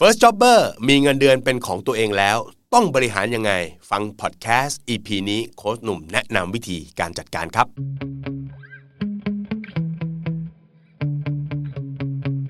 First Jobber มีเงินเดือนเป็นของตัวเองแล้ว ต้องบริหารยังไง ฟังพอดแคสต์ EP นี้โค้ชหนุ่มแนะนำวิธีการจัดการครับ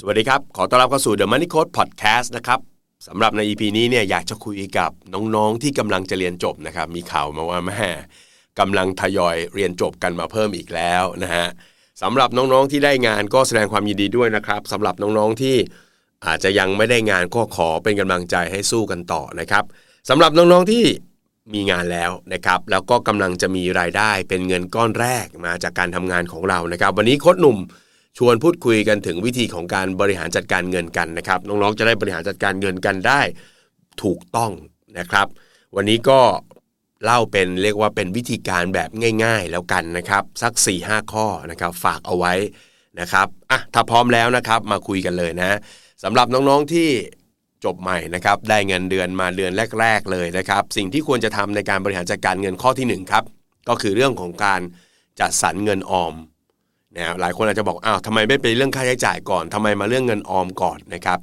สวัสดีครับ ขอต้อนรับเข้าสู่ The Money Code Podcast นะครับสำหรับใน EP นี้เนี่ยอยากจะคุยกับน้องๆที่กำลังจะเรียนจบนะครับ มีข่าวมาว่าแม่กำลังทยอยเรียนจบกันมาเพิ่มอีกแล้วนะฮะสำหรับน้องๆที่ได้งานก็แสดงความยินดีด้วยนะครับสำหรับน้องๆที่ อาจจะยังไม่ได้งานก็ขอเป็นกำลังใจให้สู้กันต่อนะครับสำหรับน้องๆที่มีงานแล้วนะครับ แล้วก็กำลังจะมีรายได้เป็นเงินก้อนแรกมาจากการทำงานของเรานะครับ วันนี้โค้ชหนุ่มชวนพูดคุยกันถึงวิธีของการบริหารจัดการเงินกันนะครับ น้องๆจะได้บริหารจัดการเงินกันได้ ถูกต้องนะครับ วันนี้ก็เล่าเป็นเรียกว่าเป็นวิธีการแบบง่าย ๆ แล้วกันนะครับ สัก4-5ข้อนะครับ ฝากเอาไว้ นะครับอะถ้าพร้อมแล้วนะครับมาคุยกันเลยนะสำหรับน้องๆที่จบใหม่นะครับได้เงินเดือนมาเดือนแรก ๆเลยนะครับ สิ่งที่ควรจะทำในการบริหารจัดการเงินข้อที่1ครับก็คือเรื่องของการจัดสรรเงินออมนะหลายคนอาจจะบอกอ้าวทำไมไม่ไปเรื่องค่าใช้จ่ายก่อนทำไมมาเรื่องเงินออมก่อนนะครับ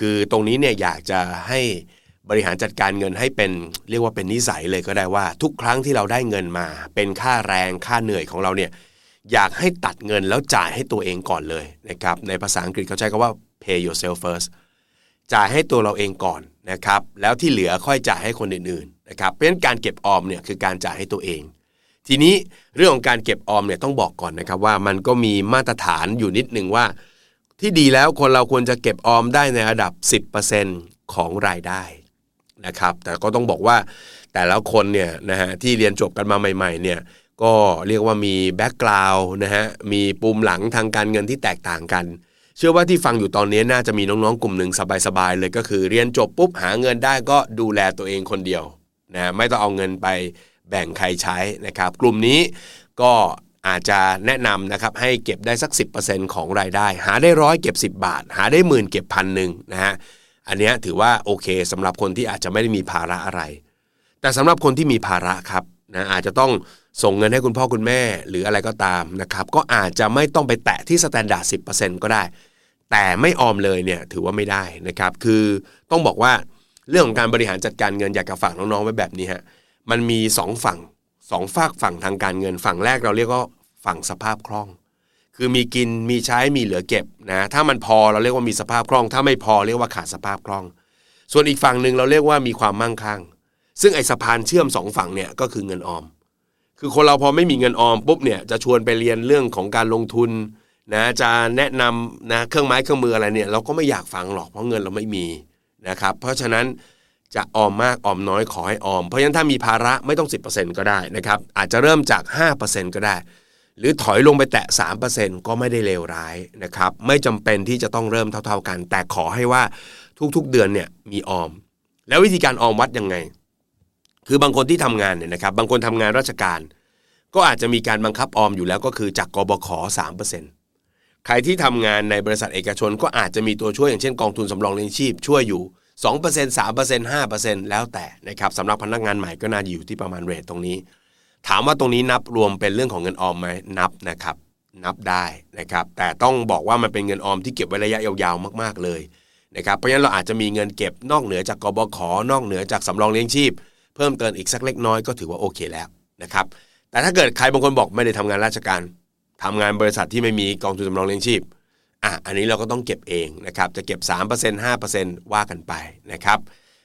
คือตรงนี้เนี่ยอยากจะให้บริหารจัดการเงินให้เป็นเรียกว่าเป็นนิสัยเลยก็ได้ว่า ทุกครั้งที่เราได้เงินมา เป็นค่าแรงค่าเหนื่อยของเราเนี่ย อยากให้ตัดเงินแล้วจ่ายให้ตัวเองก่อนเลยนะครับในภาษาอังกฤษเขาใช้คำว่า pay yourself first จ่ายให้ตัวเราเองก่อนนะครับแล้วที่เหลือค่อยจ่ายให้คนอื่นๆนะครับเพราะฉะนั้นการเก็บออมเนี่ยคือการจ่ายให้ตัวเอง ทีนี้เรื่องของการเก็บออมเนี่ยต้องบอกก่อนนะครับว่ามันก็มีมาตรฐานอยู่นิดหนึ่งว่า ที่ดีแล้วคนเราควรจะเก็บออมได้ในระดับ 10%ของรายได้นะครับแต่ก็ต้องบอกว่าแต่ละคนเนี่ยนะฮะที่เรียนจบกันมาใหม่ๆเนี่ย ก็เรียกว่ามีแบ็กกราวน์นะฮะมีปุ่มหลังทางการเงินที่แตกต่างกัน เชื่อว่าที่ฟังอยู่ตอนนี้น่าจะมีน้องๆกลุ่มหนึ่งสบายๆเลยก็คือเรียนจบปุ๊บหาเงินได้ก็ดูแลตัวเองคนเดียวนะไม่ต้องเอาเงินไปแบ่งใครใช้นะครับ กลุ่มนี้ก็อาจจะแนะนำนะครับให้เก็บได้สัก 10%ของรายได้ หาได้ร้อยเก็บ 10 บาท หาได้หมื่นเก็บพันหนึ่งนะฮะอันนี้ถือว่าโอเคสำหรับคนที่อาจจะไม่ได้มีภาระอะไร แต่สำหรับคนที่มีภาระครับ นะอาจจะต้องส่งเงินให้คุณพ่อคุณแม่หรืออะไรก็ตามนะครับ ก็อาจจะไม่ต้องไปแตะที่ standard สิบก็ได้ แต่ไม่ออมเลยเนี่ยถือว่าไม่ได้นะครับ คือต้องบอกว่าเรื่องของการบริหารจัดการเงินอยากจะฝากน้องๆไว้แบบนี้ฮะมันมี 2 ฝั่งสองฝากฝั่งทางการเงิน ฝั่งแรกเราเรียกว่าฝั่งสภาพคล่อง คือมีกินมีใช้มีเหลือเก็บนะถ้ามันพอเราเรียกว่ามีสภาพคล่อง ถ้าไม่พอเรียกว่าขาดสภาพคล่อง ส่วนอีกฝั่งหนึ่งเราเรียกว่ามีความมั่งคั่ง ซึ่งไอ้สะพานเชื่อมสองฝั่งเนี่ยก็คือเงินออม คือคนเราพอไม่มีเงินออมปุ๊บเนี่ยจะชวนไปเรียนเรื่องของการลงทุนนะจะแนะนำนะเครื่องไม้เครื่องมืออะไรเนี่ยเราก็ไม่อยากฟังหรอกเพราะเงินเราไม่มีนะครับเพราะฉะนั้นจะออมมากออมน้อยขอให้ออม เพราะฉะนั้นถ้ามีภาระไม่ต้อง 10%ก็ได้นะครับอาจจะเริ่มจาก 5%ก็ได้ หรือถอยลงไปแตะ 3%ก็ไม่ได้เลวร้ายนะครับไม่จำเป็นที่จะต้องเริ่มเท่า ๆกัน แต่ขอให้ว่าทุกๆเดือนเนี่ยมีออม แล้ววิธีการออมวัดยังไง คือบางคนที่ทำงานเนี่ยนะครับ บางคนทำงานราชการ ก็อาจจะมีการบังคับออมอยู่แล้วก็คือจากกบข3%ใครที่ทำงานในบริษัทเอกชนก็อาจจะมีตัวช่วยอย่างเช่นกองทุนสำรองเลี้ยงชีพช่วยอยู่ 2% 3% 5%แล้วแต่นะครับสำหรับพนักงานใหม่ก็น่าอยู่ที่ประมาณเรทตรงนี้ ถามว่าตรงนี้นับรวมเป็นเรื่องของเงินออมไหมนับนะครับ นับได้นะครับ แต่ต้องบอกว่ามันเป็นเงินออมที่เก็บไว้ระยะยาวๆมาก ๆเลยนะครับเพราะฉะนั้นเราอาจจะมีเงินเก็บนอกเหนือจากกบขนอกเหนือจากสำรองเลี้ยงชีพ เพิ่มเติมอีกสักเล็กน้อยก็ถือว่าโอเคแล้วนะครับแต่ถ้าเกิดใครบางคนบอกไม่ได้ทำงานราชการทำงานบริษัทที่ไม่มีกองทุนสำรองเลี้ยงชีพอะอันนี้เราก็ต้องเก็บเองนะครับจะเก็บ 3% 5%ว่ากันไปนะครับ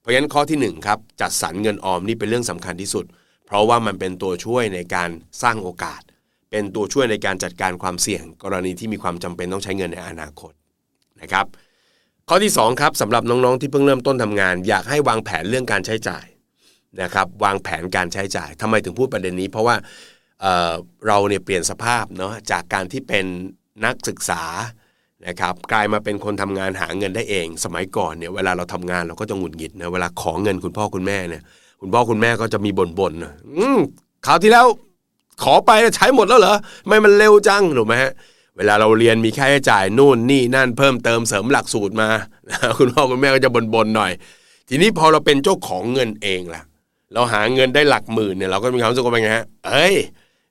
เพราะฉะนั้นข้อที่1ครับจัดสรรเงินออมนี่เป็นเรื่องสำคัญที่สุด เพราะว่ามันเป็นตัวช่วยในการสร้างโอกาส เป็นตัวช่วยในการจัดการความเสี่ยง กรณีที่มีความจำเป็นต้องใช้เงินในอนาคตนะครับข้อที่2ครับสำหรับน้องๆที่เพิ่งเริ่มต้นทำงาน อยากให้วางแผนเรื่องการใช้จ่าย นะครับวางแผนการใช้จ่ายทำไมถึงพูดประเด็นนี้ เพราะว่าเเราเนี่ยเปลี่ยนสภาพเนาะจากการที่เป็นนักศึกษานะครับกลายมาเป็นคนทำงานหาเงินได้เอง สมัยก่อนเนี่ยเวลาเราทำงานเราก็จะหงุดหงิดนะเวลาขอเงินคุณพ่อคุณแม่เนี่ยคุณพ่อคุณแม่ก็จะมีบ่นๆนะอืมคราวที่แล้วขอไปใช้หมดแล้วเหรอไม่มันเร็วจังถูกไหมฮะเวลาเราเรียนมีค่าใช้จ่ายนู่นนี่นั่นเพิ่มเติมเสริมหลักสูตรมา คุณพ่อคุณแม่ก็จะบ่นๆหน่อย ทีนี้พอเราเป็นเจ้าของเงินเองล่ะ เราหาเงินได้หลักหมื่นเนี่ยเราก็มีความรู้สึกว่าเป็นไงฮะเอ้ย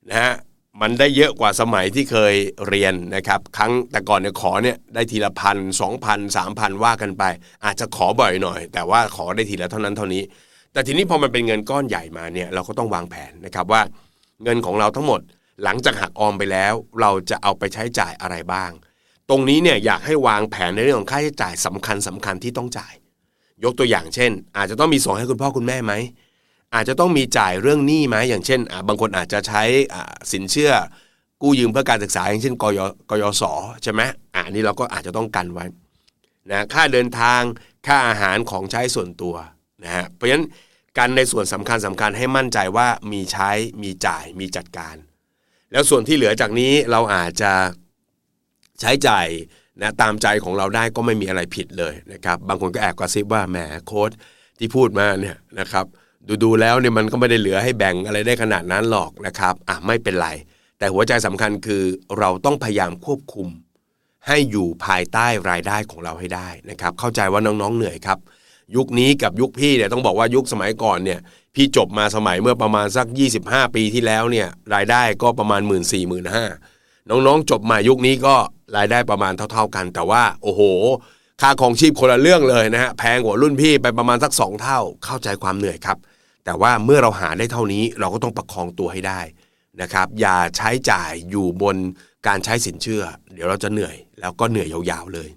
นะฮะมันได้เยอะกว่าสมัยที่เคยเรียนนะครับ ครั้งแต่ก่อนเนี่ยขอเนี่ยได้ทีละพันสองพันสามพันว่ากันไป อาจจะขอบ่อยหน่อย แต่ว่าขอได้ทีละเท่านั้นเท่านี้ แต่ทีนี้พอมันเป็นเงินก้อนใหญ่มาเนี่ยเราก็ต้องวางแผนนะครับว่า เงินของเราทั้งหมด หลังจากหักออมไปแล้ว เราจะเอาไปใช้จ่ายอะไรบ้าง ตรงนี้เนี่ยอยากให้วางแผนในเรื่องของค่าใช้จ่ายสำคัญสำคัญที่ต้องจ่าย ยกตัวอย่างเช่น อาจจะต้องมีส่งให้คุณพ่อคุณแม่ไหม อาจจะต้องมีจ่ายเรื่องหนี้ไหมอย่างเช่น บางคนอาจจะใช้สินเชื่อ กู้ยืมเพื่อการศึกษา อย่างเช่นกยกยศใช่ไหมอ่านี่เราก็อาจจะต้องกันไว้นะค่าเดินทางค่าอาหารของใช้ส่วนตัวนะฮะเพราะฉะนั้นกันในส่วนสำคัญสำคัญให้มั่นใจว่ามีใช้มีจ่ายมีจัดการ แล้วส่วนที่เหลือจากนี้เราอาจจะใช้จ่ายนะตามใจของเราได้ก็ไม่มีอะไรผิดเลยนะครับ บางคนก็แอบกระซิบว่าแหมโค้ดที่พูดมาเนี่ยนะครับ ดูดูแล้วเนี่ยมันก็ไม่ได้เหลือให้แบ่งอะไรได้ขนาดนั้นหรอกนะครับอะไม่เป็นไร แต่หัวใจสำคัญคือเราต้องพยายามควบคุม ให้อยู่ภายใต้รายได้ของเราให้ได้นะครับ เข้าใจว่าน้องๆเหนื่อยครับ ยุคนี้กับยุคพี่เนี่ยต้องบอกว่ายุคสมัยก่อนเนี่ยพี่จบมาสมัยเมื่อประมาณสัก 25 ปีที่แล้วเนี่ยรายได้ก็ประมาณ 1 4ื่นสี่หมื่นห้าน้องๆ จบมายุคนี้ก็รายได้ประมาณเท่า ๆกัน แต่ว่าโอ้โห ค่าของชีพคนละเรื่องเลยนะฮะแพงกว่ารุ่นพี่ไปประมาณสัก 2 เท่าเข้าใจความเหนื่อยครับ แต่ว่าเมื่อเราหาได้เท่านี้เราก็ต้องประคองตัวให้ได้นะครับ อย่าใช้จ่ายอยู่บนการใช้สินเชื่อ เดี๋ยวเราจะเหนื่อย แล้วก็เหนื่อยยาวๆเลย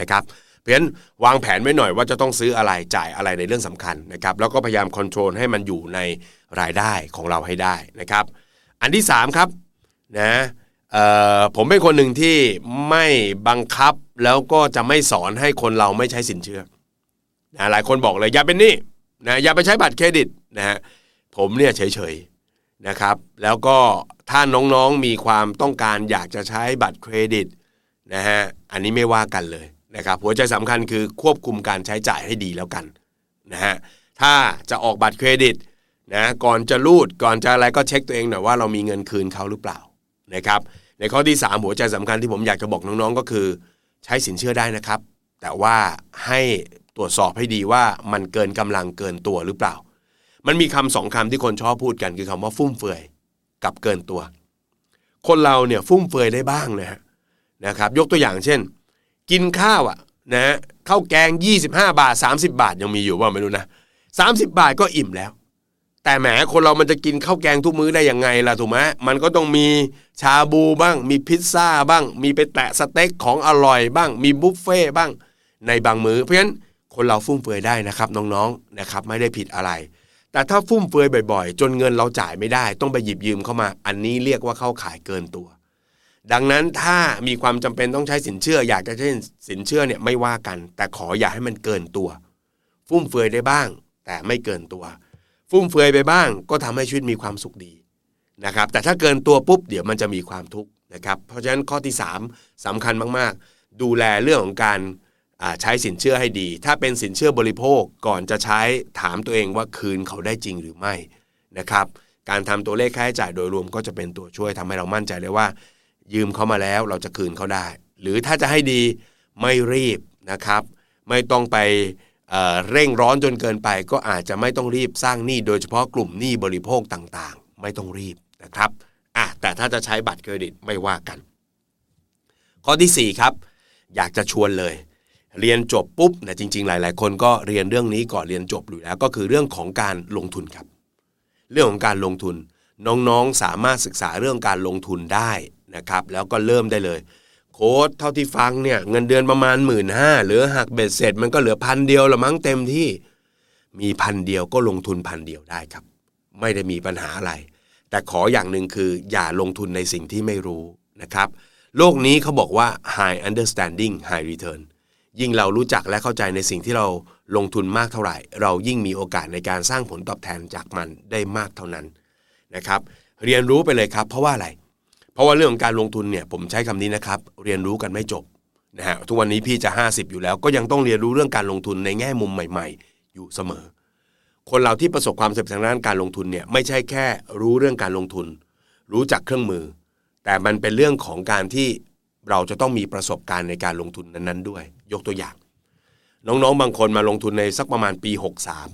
นะครับเพราะฉะนั้นวางแผนไว้หน่อยว่าจะต้องซื้ออะไรจ่ายอะไรในเรื่องสำคัญนะครับแล้วก็พยายามคอนโทรลให้มันอยู่ในรายได้ของเราให้ได้นะครับ อันที่ 3 ครับนะผมเป็นคนหนึ่งที่ไม่บังคับแล้วก็จะไม่สอนให้คนเราไม่ใช้สินเชื่อนะหลายคนบอกเลยอย่าเป็นนี่นะอย่าไปใช้บัตรเครดิต นะฮะผมเนี่ยเฉยๆนะครับ แล้วก็ถ้าน้องๆมีความต้องการอยากจะใช้บัตรเครดิตนะฮะอันนี้ไม่ว่ากันเลยนะครับหัวใจสำคัญคือควบคุมการใช้จ่ายให้ดีแล้วกันนะฮะถ้าจะออกบัตรเครดิตนะก่อนจะรูดก่อนจะอะไรก็เช็คตัวเองหน่อยว่าเรามีเงินคืนเขาหรือเปล่านะครับในข้อที่ 3 หัวใจสำคัญที่ผมอยากจะบอกน้องๆก็คือ ใช้สินเชื่อได้นะครับ แต่ว่าให้ตรวจสอบให้ดีว่ามันเกินกำลังเกินตัวหรือเปล่า มันมีคำสองคำที่คนชอบพูดกันคือคำว่าฟุ่มเฟือยกับเกินตัว คนเราเนี่ยฟุ่มเฟือยได้บ้างนะฮะนะครับ ยกตัวอย่างเช่น กินข้าวอะนะข้าวแกง 25 บาท 30 บาทยังมีอยู่ว่าไม่รู้นะ30 บาทก็อิ่มแล้ว แต่แหมคนเรามันจะกินข้าวแกงทุกมื้อได้ยังไงล่ะถูกไหมมันก็ต้องมีชาบูบ้าง มีพิซซ่าบ้าง มีไปแตะสเต็กของอร่อยบ้าง มีบุฟเฟ่บ้างในบางมือ้อเพราะฉะนั้นคนเราฟุ่มเฟือยได้นะครับน้องๆนะครับไม่ได้ผิดอะไร แต่ถ้าฟุ่มเฟือยบ่อยๆ จนเงินเราจ่ายไม่ได้ ต้องไปหยิบยืมเข้ามา อันนี้เรียกว่าเข้าขายเกินตัว ดังนั้นถ้ามีความจำเป็นต้องใช้สินเชื่อ อยากจะใช้สินเชื่อเนี่ยไม่ว่ากัน แต่ขออย่าให้มันเกินตัว ฟุ่มเฟือยได้บ้าง แต่ไม่เกินตัว ฟุ่มเฟือยไปบ้าง ก็ทำให้ชีวิตมีความสุขดีนะครับ แต่ถ้าเกินตัวปุ๊บเดี๋ยวมันจะมีความทุกข์นะครับ เพราะฉะนั้นข้อที่ 3สำคัญมากๆ ดูแลเรื่องของการ ใช้สินเชื่อให้ดี ถ้าเป็นสินเชื่อบริโภคก่อนจะใช้ถามตัวเองว่าคืนเขาได้จริงหรือไม่นะครับ การทำตัวเลขค่าใช้จ่ายโดยรวมก็จะเป็นตัวช่วยทำให้เรามั่นใจเลยว่า ยืมเขามาแล้วเราจะคืนเขาได้ หรือถ้าจะให้ดีไม่รีบนะครับ ไม่ต้องไปเร่งร้อนจนเกินไป ก็อาจจะไม่ต้องรีบสร้างหนี้โดยเฉพาะกลุ่มหนี้บริโภคต่างๆ ไม่ต้องรีบนะครับอะแต่ถ้าจะใช้บัตรเครดิตไม่ว่ากัน ข้อที่ 4 ครับ อยากจะชวนเลย เรียนจบปุ๊บนะจริง ๆ หลาย ๆ คนก็เรียนเรื่องนี้ก่อนเรียนจบอยู่แล้ว ก็คือเรื่องของการลงทุนครับ เรื่องของการลงทุนน้องๆสามารถศึกษาเรื่องการลงทุนได้นะครับ แล้วก็เริ่มได้เลย โค้ดเท่าที่ฟังเนี่ยเงินเดือนประมาณหมื่นห้าเหลือหักเบ็ดเสร็จ มันก็เหลือพันเดียวละมั้งเต็มที่มีพันเดียวก็ลงทุนพันเดียวได้ครับ ไม่ได้มีปัญหาอะไร แต่ขออย่างหนึ่งคือ อย่าลงทุนในสิ่งที่ไม่รู้นะครับ โลกนี้เขาบอกว่า high understanding high return ยิ่งเรารู้จักและเข้าใจในสิ่งที่เราลงทุนมากเท่าไหร่ เรายิ่งมีโอกาสในการสร้างผลตอบแทนจากมันได้มากเท่านั้นนะครับ เรียนรู้ไปเลยครับ เพราะว่าอะไร เพราะว่าเรื่องของการลงทุนเนี่ยผมใช้คำนี้นะครับ เรียนรู้กันไม่จบนะฮะทุกวันนี้พี่จะ 50 อยู่แล้ว ก็ยังต้องเรียนรู้เรื่องการลงทุนในแง่มุมใหม่ ๆ อยู่เสมอ คนเราที่ประสบความสำเร็จทางด้านการลงทุนเนี่ยไม่ใช่แค่รู้เรื่องการลงทุน รู้จักเครื่องมือ แต่มันเป็นเรื่องของการที่เราจะต้องมีประสบการณ์ในการลงทุนนั้นๆด้วย ยกตัวอย่าง น้องๆ บางคนมาลงทุนในสักประมาณปี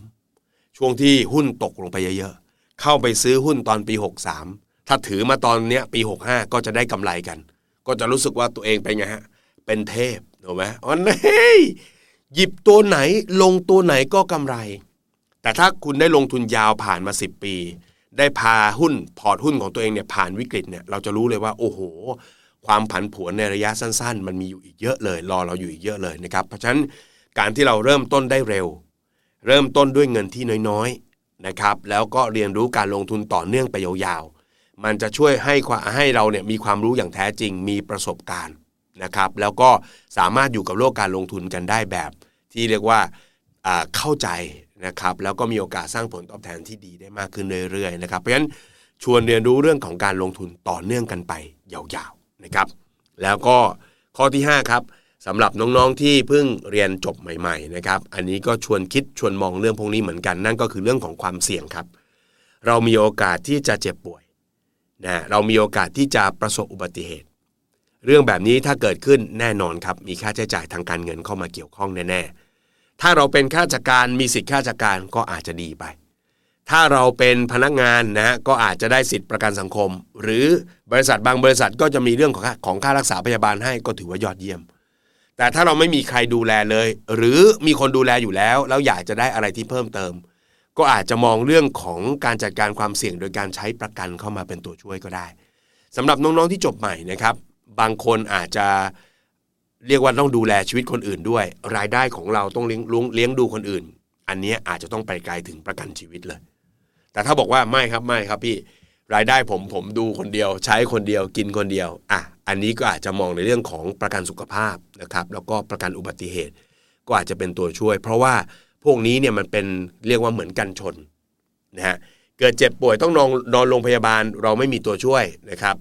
63 ช่วงที่หุ้นตกลงไปเยอะๆ เข้าไปซื้อหุ้นตอนปี 63 ถ้าถือมาตอนเนี้ยปี 65 ก็จะได้กำไรกัน ก็จะรู้สึกว่าตัวเองเป็นไงฮะ เป็นเทพถูกไหมอ๋อเฮ้ยหยิบตัวไหนลงตัวไหนก็กำไร แต่ถ้าคุณได้ลงทุนยาวผ่านมา 10 ปี ได้พาหุ้นพอร์ตหุ้นของตัวเองเนี่ยผ่านวิกฤตเนี่ยเราจะรู้เลยว่าโอ้โห ความผันผวนในระยะสั้น ๆ มันมีอยู่อีกเยอะเลย รอเราอยู่อีกเยอะเลยนะครับ เพราะฉะนั้นการที่เราเริ่มต้นได้เร็ว เริ่มต้นด้วยเงินที่น้อยๆนะครับแล้วก็เรียนรู้การลงทุนต่อเนื่องไปยาวๆมันจะช่วยให้ให้เราเนี่ยมีความรู้อย่างแท้จริงมีประสบการณ์นะครับ แล้วก็สามารถอยู่กับโลกการลงทุนกันได้แบบ ที่เรียกว่าเข้าใจนะครับแล้วก็มีโอกาสสร้างผลตอบแทนที่ดีได้มากขึ้นเรื่อยๆนะครับเพราะฉะนั้นชวนเรียนรู้เรื่องของการลงทุนต่อเนื่องกันไปยาวๆ นะครับ แล้วก็ข้อที่ 5 ครับสำหรับน้องๆที่เพิ่งเรียนจบใหม่ๆนะครับ อันนี้ก็ชวนคิดชวนมองเรื่องพวกนี้เหมือนกัน นั่นก็คือเรื่องของความเสี่ยงครับ เรามีโอกาสที่จะเจ็บป่วยนะเรามีโอกาสที่จะประสบอุบัติเหตุ เรื่องแบบนี้ถ้าเกิดขึ้นแน่นอนครับ มีค่าใช้จ่ายทางการเงินเข้ามาเกี่ยวข้องแน่ๆถ้าเราเป็นข้าราชการมีสิทธิข้าราชการก็อาจจะดีไป ถ้าเราเป็นพนักงานนะก็อาจจะได้สิทธิประกันสังคม หรือบริษัทบางบริษัทก็จะมีเรื่องของของค่ารักษาพยาบาลให้ก็ถือว่ายอดเยี่ยม แต่ถ้าเราไม่มีใครดูแลเลย หรือมีคนดูแลอยู่แล้ว แล้วอยากจะได้อะไรที่เพิ่มเติม ก็อาจจะมองเรื่องของการจัดการความเสี่ยงโดยการใช้ประกันเข้ามาเป็นตัวช่วยก็ได้สำหรับน้องๆที่จบใหม่นะครับ บางคนอาจจะเรียกว่าต้องดูแลชีวิตคนอื่นด้วย รายได้ของเราต้องเลี้ยงเลี้ยงดูคนอื่น อันนี้อาจจะต้องไปไกลถึงประกันชีวิตเลย แต่ถ้าบอกว่าไม่ครับไม่ครับพี่รายได้ผมผมดูคนเดียว ใช้คนเดียวกินคนเดียวอะอันนี้ก็อาจจะมองในเรื่องของประกันสุขภาพนะครับแล้วก็ประกันอุบัติเหตุ ก็อาจจะเป็นตัวช่วย เพราะว่าพวกนี้เนี่ยมันเป็นเรียกว่าเหมือนกันชนนะฮะเกิดเจ็บป่วยต้องนอนนอนโรงพยาบาลเราไม่มีตัวช่วยนะครับ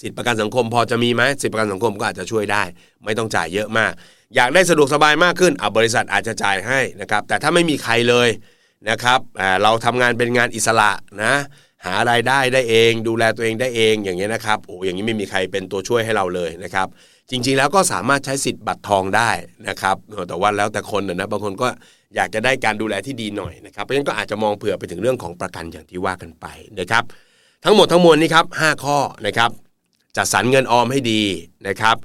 สิทธิประกันสังคมพอจะมีไหมสิทธิประกันสังคมก็อาจจะช่วยได้ ไม่ต้องจ่ายเยอะมาก อยากได้สะดวกสบายมากขึ้นอะบริษัทอาจจะจ่ายให้นะครับแต่ถ้าไม่มีใครเลย นะครับเราทำงานเป็นงานอิสระนะหารายได้ได้เอง ดูแลตัวเองได้เองอย่างเงี้ยนะครับโอ้อย่างนี้ไม่มีใครเป็นตัวช่วยให้เราเลยนะครับจริงๆแล้วก็สามารถใช้สิทธิ์บัตรทองได้นะครับแต่ว่าแล้วแต่คนนะบางคนก็อยากจะได้การดูแลที่ดีหน่อยนะครับเพราะฉะนั้นก็อาจจะมองเผื่อไปถึงเรื่องของประกันอย่างที่ว่ากันไปนะครับทั้งหมดทั้งมวลนี้ครับ5ข้อนะครับจัดสรรเงินออมให้ดีนะครับ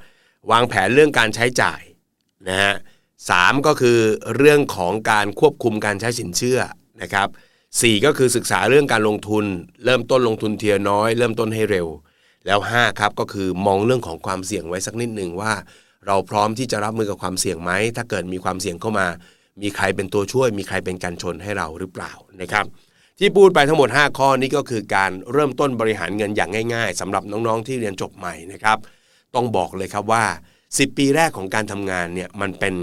วางแผนเรื่องการใช้จ่ายนะฮะ สก็คือเรื่องของการควบคุมการใช้สินเชื่อนะครับ4ก็คือศึกษาเรื่องการลงทุน เริ่มต้นลงทุนเทียน้อย เริ่มต้นให้เร็ว แล้ว5ครับก็คือมองเรื่องของความเสี่ยงไว้สักนิดหนึ่งว่า เราพร้อมที่จะรับมือกับความเสี่ยงไหมถ้าเกิดมีความเสี่ยงเข้ามา มีใครเป็นตัวช่วย มีใครเป็นการชนให้เราหรือเปล่านะครับ ที่พูดไปทั้งหมด 5 ข้อนี้ก็คือการเริ่มต้นบริหารเงินอย่างง่าย ๆสำหรับน้องๆที่เรียนจบใหม่นะครับ ต้องบอกเลยครับว่า 10 ปีแรกของการทำงานเนี่ยมันเป็น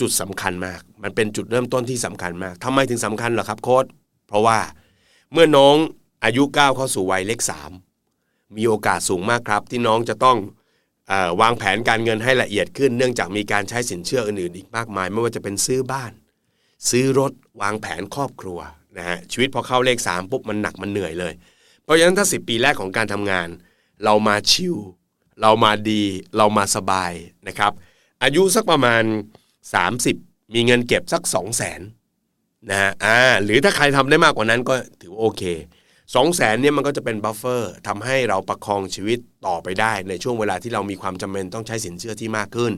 จุดสำคัญมาก มันเป็นจุดเริ่มต้นที่สำคัญมากทำไมถึงสำคัญเหรอครับโค้ดเพราะว่าเมื่อน้องอายุก้าวเข้าสู่วัยเลขสามมีโอกาสสูงมากครับ ที่น้องจะต้องอวางแผนการเงินให้ละเอียดขึ้น เนื่องจากมีการใช้สินเชื่ออื่นๆอีกมากมาย ไม่ว่าจะเป็นซื้อบ้าน ซื้อรถวางแผนครอบครัวนะฮะชีวิตพอเข้าเลขสามปุ๊บมันหนักมันเหนื่อยเลย เพราะฉะนั้นถ้าสิบปีแรกของการทำงาน เรามา chill เรามาดี เรามาสบายนะครับ อายุสักประมาณ 30 มีเงินเก็บสัก 2 0 0 0 0นนะฮะอ่าหรือถ้าใครทำได้มากกว่านั้นก็ถือโอเคสองแสนเนี่ยมันก็จะเป็น buffer ทำให้เราประคองชีวิตต่อไปได้ ในช่วงเวลาที่เรามีความจำเป็นต้องใช้สินเชื่อที่มากขึ้น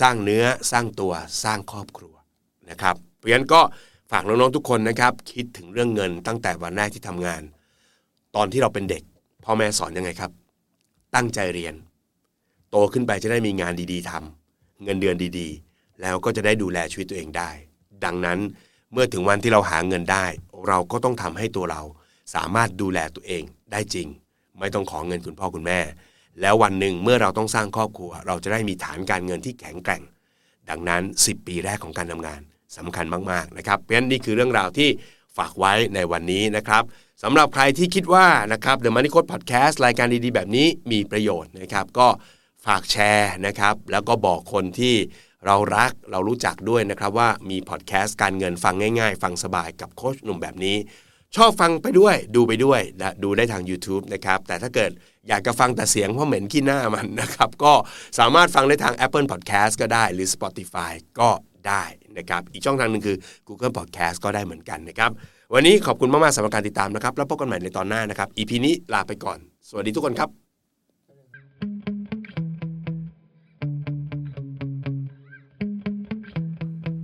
สร้างเนื้อสร้างตัวสร้างครอบครัวนะครับเพราะฉะนั้นก็ฝากน้องๆทุกคนนะครับ คิดถึงเรื่องเงินตั้งแต่วันแรกที่ทำงาน ตอนที่เราเป็นเด็กพ่อแม่สอนยังไงครับ ตั้งใจเรียน โตขึ้นไปจะได้มีงานดีๆทำเงินเดือนดีๆ แล้วก็จะได้ดูแลชีวิตตัวเองได้ ดังนั้นเมื่อถึงวันที่เราหาเงินได้ เราก็ต้องทำให้ตัวเรา สามารถดูแลตัวเองได้จริง ไม่ต้องขอเงินคุณพ่อคุณแม่ แล้ววันหนึ่งเมื่อเราต้องสร้างครอบครัว เราจะได้มีฐานการเงินที่แข็งแกร่ง ดังนั้น 10 ปีแรกของการทำงานสำคัญมากๆนะครับเพราะฉะนั้นนี่คือเรื่องราวที่ฝากไว้ในวันนี้นะครับสำหรับใครที่คิดว่านะครับ The Money Code Podcast รายการดีๆ แบบนี้มีประโยชน์นะครับ ก็ฝากแชร์นะครับ แล้วก็บอกคนที่ เรารักเรารู้จักด้วยนะครับว่ามีพอดแคสต์การเงินฟังง่าย ๆ ฟังสบายกับโค้ชหนุ่มแบบนี้ ชอบฟังไปด้วยดูไปด้วยและดูได้ทาง YouTube นะครับแต่ถ้าเกิดอยากจะฟังแต่เสียงเพราะเหม็นขี้หน้ามันนะครับก็สามารถฟังได้ทาง Apple Podcast ก็ได้หรือ Spotify ก็ได้นะครับอีกช่องทางหนึ่งคือ Google Podcast ก็ได้เหมือนกันนะครับวันนี้ขอบคุณมากๆสำหรับการติดตามนะครับแล้วพบกันใหม่ในตอนหน้านะครับ EP นี้ลาไปก่อน สวัสดีทุกคนครับ